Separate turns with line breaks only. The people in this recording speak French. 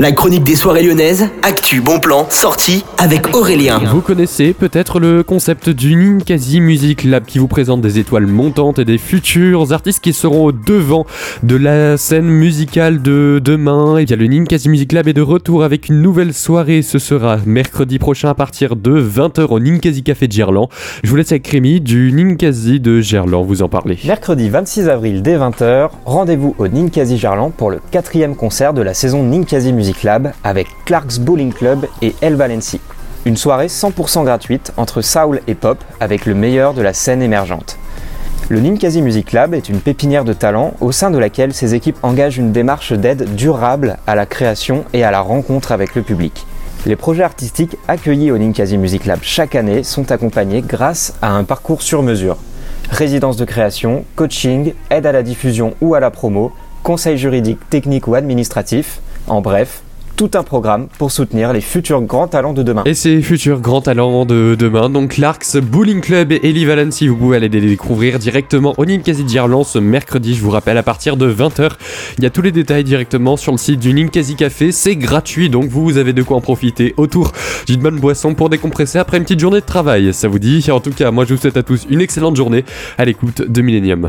La chronique des soirées lyonnaises, actu, bon plan, sortie avec Aurélien.
Vous connaissez peut-être le concept du Ninkasi Music Lab qui vous présente des étoiles montantes et des futurs artistes qui seront au devant de la scène musicale de demain. Et bien le Ninkasi Music Lab est de retour avec une nouvelle soirée. Ce sera mercredi prochain à partir de 20h au Ninkasi Café de Gerland. Je vous laisse avec Rémi du Ninkasi de Gerland vous en parler.
Mercredi 26 avril dès 20h, rendez-vous au Ninkasi Gerland pour le quatrième concert de la saison Ninkasi Music Avec Clark's Bowling Club et El Valenci. Une soirée 100% gratuite entre soul et pop avec le meilleur de la scène émergente. Le Ninkasi Music Lab est une pépinière de talent au sein de laquelle ces équipes engagent une démarche d'aide durable à la création et à la rencontre avec le public. Les projets artistiques accueillis au Ninkasi Music Lab chaque année sont accompagnés grâce à un parcours sur mesure. Résidence de création, coaching, aide à la diffusion ou à la promo, conseil juridique, technique ou administratif, en bref, tout un programme pour soutenir les futurs grands talents de demain.
Et ces futurs grands talents de demain, donc Clarks Bowling Club et Ellie Valency, vous pouvez aller les découvrir directement au Ninkasi Dirland ce mercredi, je vous rappelle, à partir de 20h. Il y a tous les détails directement sur le site du Ninkasi Café, c'est gratuit, donc vous, vous avez de quoi en profiter autour d'une bonne boisson pour décompresser après une petite journée de travail, ça vous dit En tout cas, moi je vous souhaite à tous une excellente journée à l'écoute de Millennium.